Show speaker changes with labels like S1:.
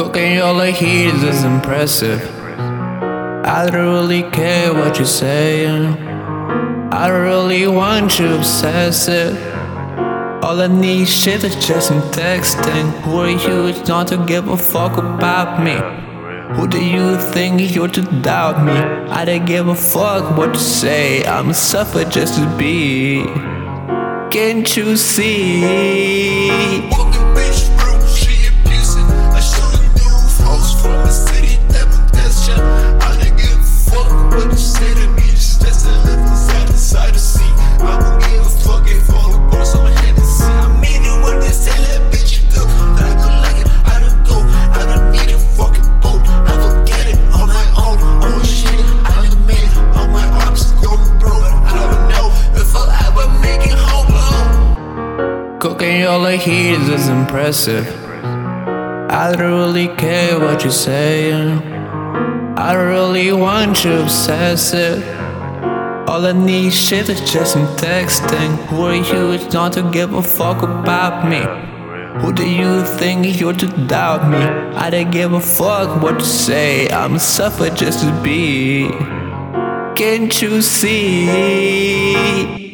S1: Cooking all the heat is impressive. I don't really care what you're saying. I don't really want you obsessive. All I need shit is just some texting. Who are you not to give a fuck about me? Who do you think you're to doubt me? I don't give a fuck what you say. I'm a suffer just to be. Can't you see? Cooking all the heat is impressive. I don't really care what you're saying. I don't really want you obsessive. All I need shit is just some texting. Who are you it's not to give a fuck about me? Who do you think you're to doubt me? I don't give a fuck what you say. I'm a suffer just to be. Can't you see?